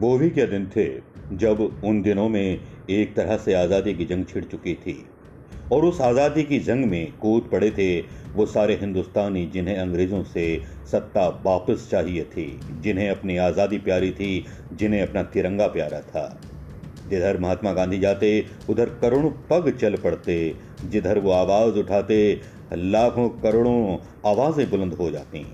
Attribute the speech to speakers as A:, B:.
A: वो भी क्या दिन थे जब उन दिनों में एक तरह से आज़ादी की जंग छिड़ चुकी थी? और उस आज़ादी की जंग में कूद पड़े थे वो सारे हिंदुस्तानी जिन्हें अंग्रेज़ों से सत्ता वापस चाहिए थी, जिन्हें अपनी आज़ादी प्यारी थी, जिन्हें अपना तिरंगा प्यारा था। जिधर महात्मा गांधी जाते, उधर करोड़ों पग चल पड़ते। जिधर वो आवाज़ उठाते, लाखों करोड़ों आवाज़ें बुलंद हो जाती।